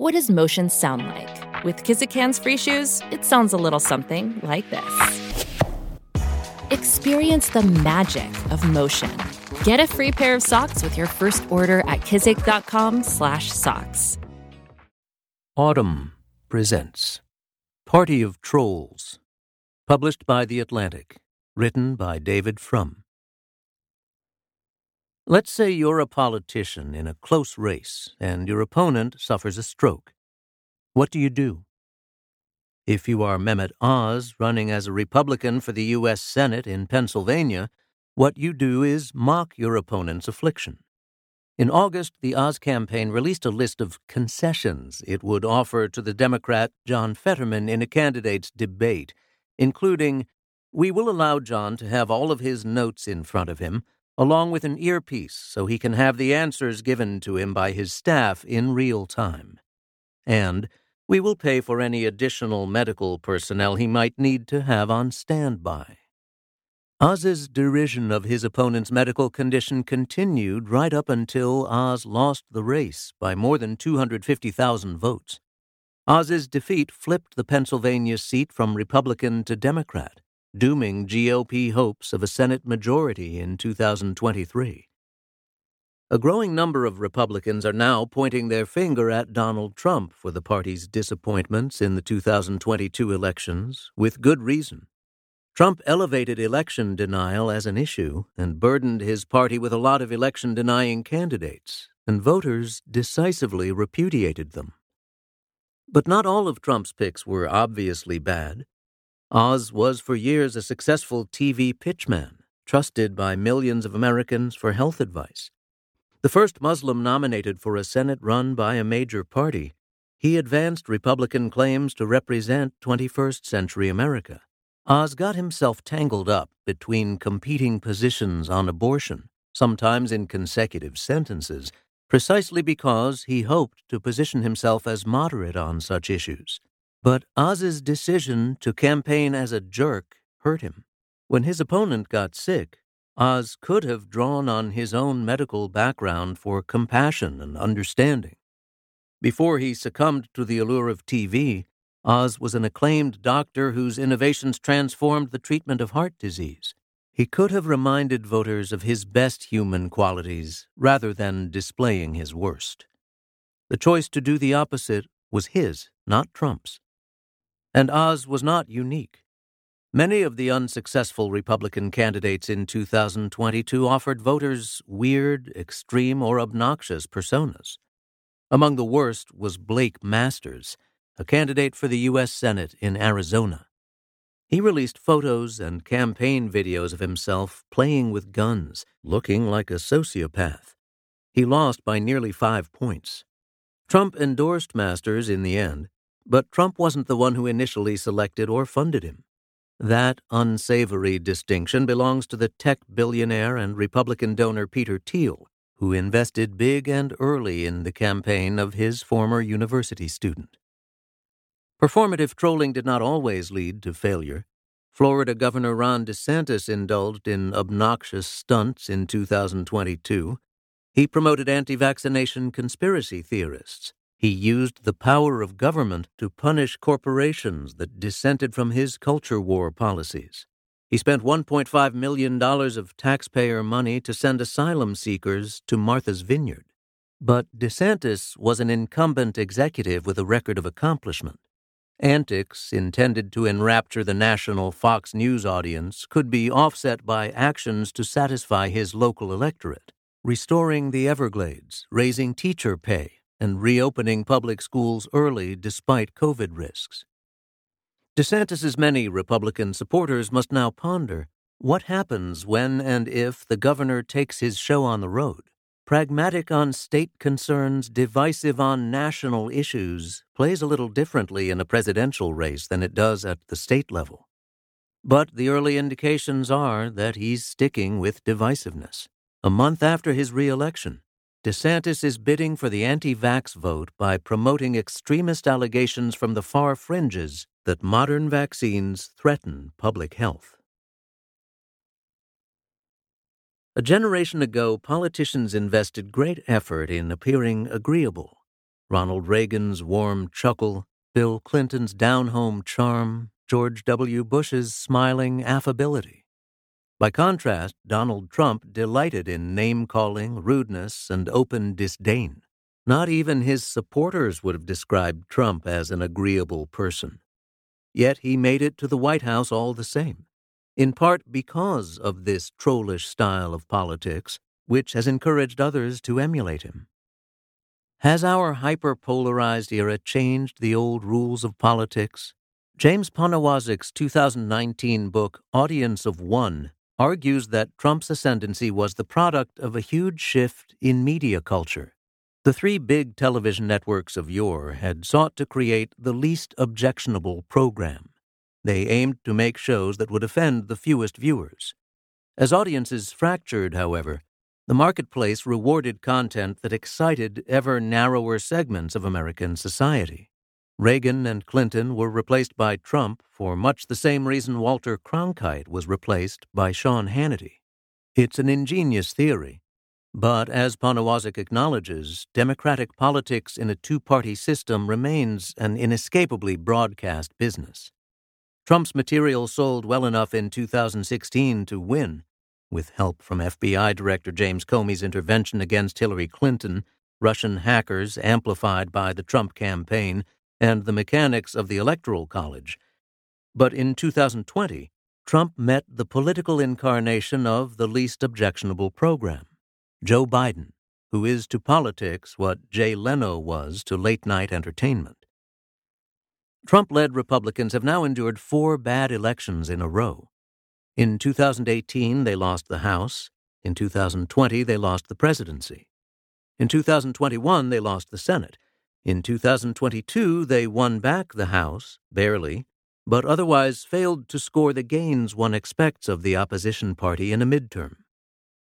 What does motion sound like? With Kizik's hands free shoes, it sounds a little something like this. Experience the magic of motion. Get a free pair of socks with your first order at kizik.com/socks. Audm presents Party of Trolls, published by The Atlantic, written by David Frum. Let's say you're a politician in a close race and your opponent suffers a stroke. What do you do? If you are Mehmet Oz running as a Republican for the U.S. Senate in Pennsylvania, what you do is mock your opponent's affliction. In August, the Oz campaign released a list of concessions it would offer to the Democrat John Fetterman in a candidate's debate, including We will allow John to have all of his notes in front of him, along with an earpiece so he can have the answers given to him by his staff in real time. And we will pay for any additional medical personnel he might need to have on standby. Oz's derision of his opponent's medical condition continued right up until Oz lost the race by more than 250,000 votes. Oz's defeat flipped the Pennsylvania seat from Republican to Democrat, dooming GOP hopes of a Senate majority in 2023. A growing number of Republicans are now pointing their finger at Donald Trump for the party's disappointments in the 2022 elections, with good reason. Trump elevated election denial as an issue and burdened his party with a lot of election denying candidates, and voters decisively repudiated them. But not all of Trump's picks were obviously bad. Oz was for years a successful TV pitchman, trusted by millions of Americans for health advice. The first Muslim nominated for a Senate run by a major party, he advanced Republican claims to represent 21st century America. Oz got himself tangled up between competing positions on abortion, sometimes in consecutive sentences, precisely because he hoped to position himself as moderate on such issues. But Oz's decision to campaign as a jerk hurt him. When his opponent got sick, Oz could have drawn on his own medical background for compassion and understanding. Before he succumbed to the allure of TV, Oz was an acclaimed doctor whose innovations transformed the treatment of heart disease. He could have reminded voters of his best human qualities rather than displaying his worst. The choice to do the opposite was his, not Trump's. And Oz was not unique. Many of the unsuccessful Republican candidates in 2022 offered voters weird, extreme, or obnoxious personas. Among the worst was Blake Masters, a candidate for the U.S. Senate in Arizona. He released photos and campaign videos of himself playing with guns, looking like a sociopath. He lost by nearly five points. Trump endorsed Masters in the end, but Trump wasn't the one who initially selected or funded him. That unsavory distinction belongs to the tech billionaire and Republican donor Peter Thiel, who invested big and early in the campaign of his former university student. Performative trolling did not always lead to failure. Florida Governor Ron DeSantis indulged in obnoxious stunts in 2022. He promoted anti vaccination conspiracy theorists he used the power of government to punish corporations that dissented from his culture war policies. He spent $1.5 million of taxpayer money to send asylum seekers to Martha's Vineyard. But DeSantis was an incumbent executive with a record of accomplishment. Antics intended to enrapture the national Fox News audience could be offset by actions to satisfy his local electorate, restoring the Everglades, raising teacher pay, and reopening public schools early despite COVID risks. DeSantis's many Republican supporters must now ponder what happens when and if the governor takes his show on the road. Pragmatic on state concerns, divisive on national issues, plays a little differently in a presidential race than it does at the state level. But the early indications are that he's sticking with divisiveness. A month after his reelection, DeSantis is bidding for the anti vax vote by promoting extremist allegations from the far fringes that modern vaccines threaten public health. A generation ago, politicians invested great effort in appearing agreeable. Ronald Reagan's warm chuckle, Bill Clinton's down home charm, George W. Bush's smiling affability. By contrast, Donald Trump delighted in name calling, rudeness, and open disdain. Not even his supporters would have described Trump as an agreeable person. Yet he made it to the White House all the same, in part because of this trollish style of politics, which has encouraged others to emulate him. Has our hyperpolarized era changed the old rules of politics? James Poniewozik's 2019 book, Audience of One, argues that Trump's ascendancy was the product of a huge shift in media culture. The three big television networks of yore had sought to create the least objectionable program. They aimed to make shows that would offend the fewest viewers. As audiences fractured, however, the marketplace rewarded content that excited ever narrower segments of American society. Reagan and Clinton were replaced by Trump for much the same reason Walter Cronkite was replaced by Sean Hannity. It's an ingenious theory, but as Poniewozik acknowledges, democratic politics in a two party system remains an inescapably broadcast business. Trump's material sold well enough in 2016 to win, with help from FBI Director James Comey's intervention against Hillary Clinton, Russian hackers amplified by the Trump campaign, and the mechanics of the Electoral College. But in 2020, Trump met the political incarnation of the least objectionable program Joe Biden, who is to politics what Jay Leno was to late night entertainment. Trump led Republicans have now endured four bad elections in a row. In 2018, they lost the House. In 2020, they lost the presidency. In 2021, they lost the Senate. In 2022, they won back the House, barely, but otherwise failed to score the gains one expects of the opposition party in a midterm.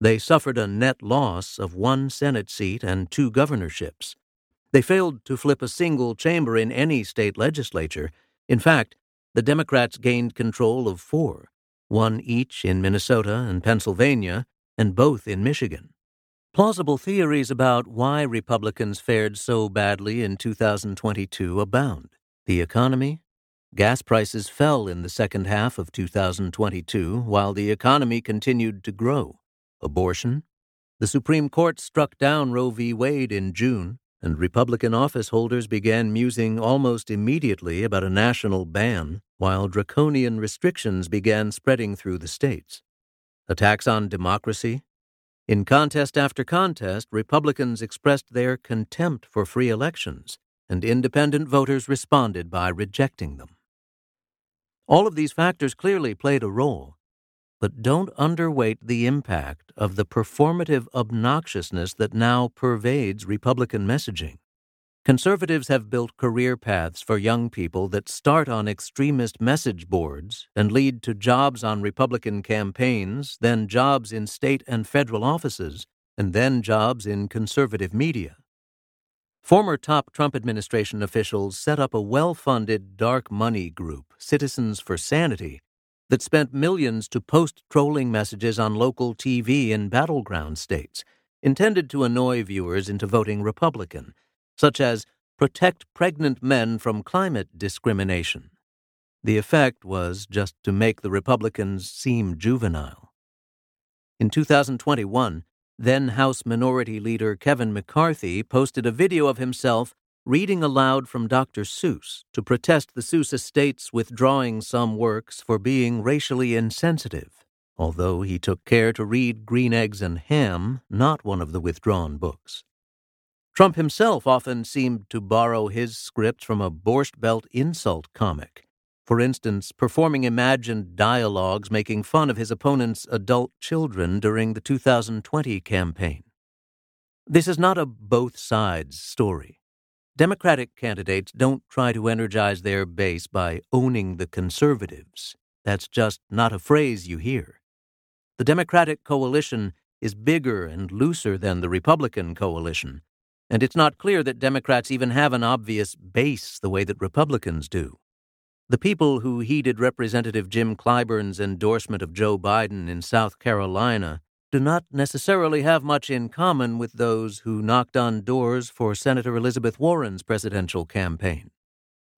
They suffered a net loss of one Senate seat and two governorships. They failed to flip a single chamber in any state legislature. In fact, the Democrats gained control of four, one each in Minnesota and Pennsylvania, and both in Michigan. Plausible theories about why Republicans fared so badly in 2022 abound. The economy? Gas prices fell in the second half of 2022 while the economy continued to grow. Abortion? The Supreme Court struck down Roe v. Wade in June, and Republican office holders began musing almost immediately about a national ban, while draconian restrictions began spreading through the states. Attacks on democracy? In contest after contest, Republicans expressed their contempt for free elections, and independent voters responded by rejecting them. All of these factors clearly played a role, but don't underweight the impact of the performative obnoxiousness that now pervades Republican messaging. Conservatives have built career paths for young people that start on extremist message boards and lead to jobs on Republican campaigns, then jobs in state and federal offices, and then jobs in conservative media. Former top Trump administration officials set up a well funded dark money group, Citizens for Sanity, that spent millions to post trolling messages on local TV in battleground states, intended to annoy viewers into voting Republican such as protect pregnant men from climate discrimination. The effect was just to make the Republicans seem juvenile. In 2021, then House Minority Leader Kevin McCarthy posted a video of himself reading aloud from Dr. Seuss to protest the Seuss estate's withdrawing some works for being racially insensitive, although he took care to read Green Eggs and Ham, not one of the withdrawn books. Trump himself often seemed to borrow his scripts from a Borscht Belt insult comic. For instance, performing imagined dialogues making fun of his opponent's adult children during the 2020 campaign. This is not a both sides story. Democratic candidates don't try to energize their base by owning the conservatives. That's just not a phrase you hear. The Democratic coalition is bigger and looser than the Republican coalition, and it's not clear that Democrats even have an obvious base the way that Republicans do. The people who heeded Representative Jim Clyburn's endorsement of Joe Biden in South Carolina do not necessarily have much in common with those who knocked on doors for Senator Elizabeth Warren's presidential campaign.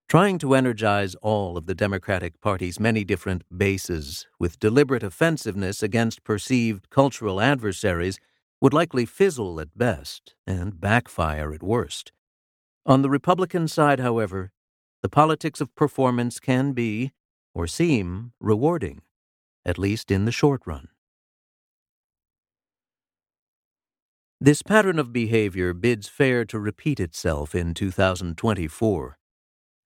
Trying to energize all of the Democratic Party's many different bases with deliberate offensiveness against perceived cultural adversaries would likely fizzle at best and backfire at worst. On the Republican side, however, the politics of performance can be, or seem, rewarding, at least in the short run. This pattern of behavior bids fair to repeat itself in 2024.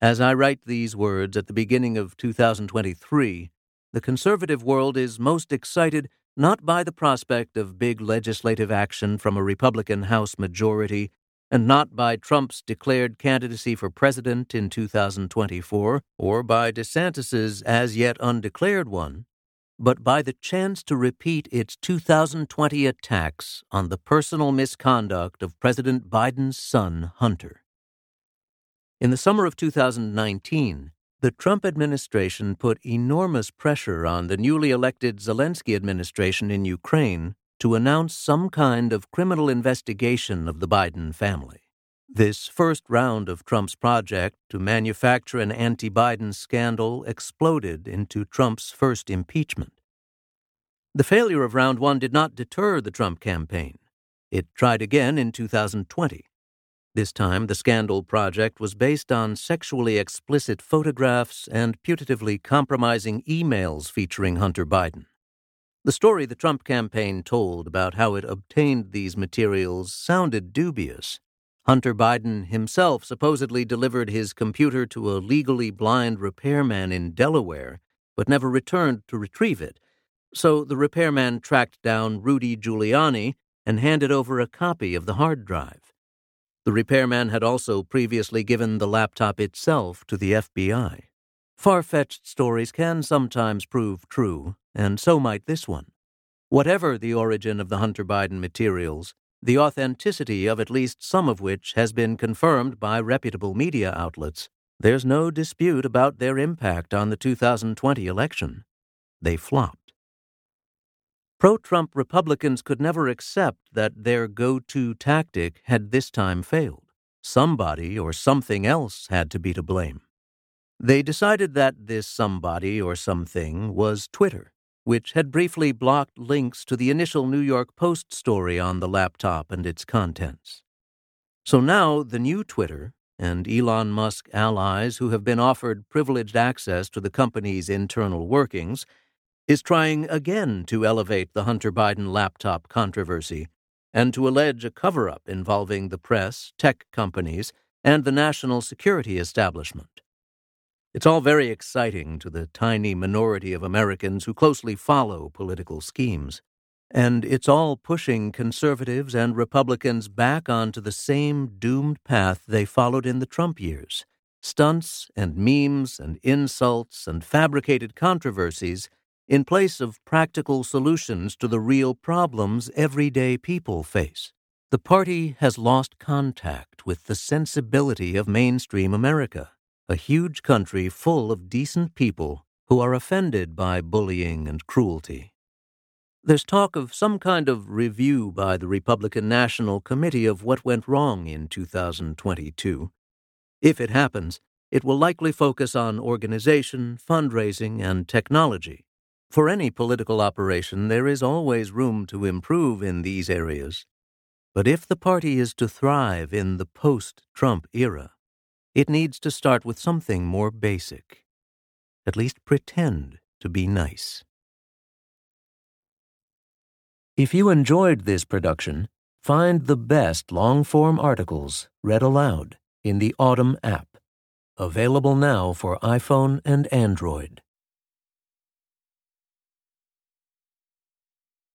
As I write these words at the beginning of 2023, the conservative world is most excited not by the prospect of big legislative action from a Republican House majority, and not by Trump's declared candidacy for president in 2024, or by DeSantis's as yet undeclared one, but by the chance to repeat its 2020 attacks on the personal misconduct of President Biden's son, Hunter. In the summer of 2019, the Trump administration put enormous pressure on the newly elected Zelensky administration in Ukraine to announce some kind of criminal investigation of the Biden family. This first round of Trump's project to manufacture an anti Biden scandal exploded into Trump's first impeachment. The failure of round one did not deter the Trump campaign. It tried again in 2020. This time, the scandal project was based on sexually explicit photographs and putatively compromising emails featuring Hunter Biden. The story the Trump campaign told about how it obtained these materials sounded dubious. Hunter Biden himself supposedly delivered his computer to a legally blind repairman in Delaware, but never returned to retrieve it. So the repairman tracked down Rudy Giuliani and handed over a copy of the hard drive. The repairman had also previously given the laptop itself to the FBI. Far fetched stories can sometimes prove true, and so might this one. Whatever the origin of the Hunter Biden materials, the authenticity of at least some of which has been confirmed by reputable media outlets, there's no dispute about their impact on the 2020 election. They flopped. Pro Trump Republicans could never accept that their go to tactic had this time failed. Somebody or something else had to be to blame. They decided that this somebody or something was Twitter, which had briefly blocked links to the initial New York Post story on the laptop and its contents. So now the new Twitter and Elon Musk allies who have been offered privileged access to the company's internal workings is trying again to elevate the Hunter Biden laptop controversy and to allege a cover up involving the press, tech companies, and the national security establishment. It's all very exciting to the tiny minority of Americans who closely follow political schemes. And it's all pushing conservatives and Republicans back onto the same doomed path they followed in the Trump years stunts and memes and insults and fabricated controversies in place of practical solutions to the real problems everyday people face. The party has lost contact with the sensibility of mainstream America, a huge country full of decent people who are offended by bullying and cruelty. There's talk of some kind of review by the Republican National Committee of what went wrong in 2022. If it happens, it will likely focus on organization, fundraising, and technology. For any political operation, there is always room to improve in these areas. But if the party is to thrive in the post Trump era, it needs to start with something more basic. At least pretend to be nice. If you enjoyed this production, find the best long form articles read aloud in the Audm app, available now for iPhone and Android.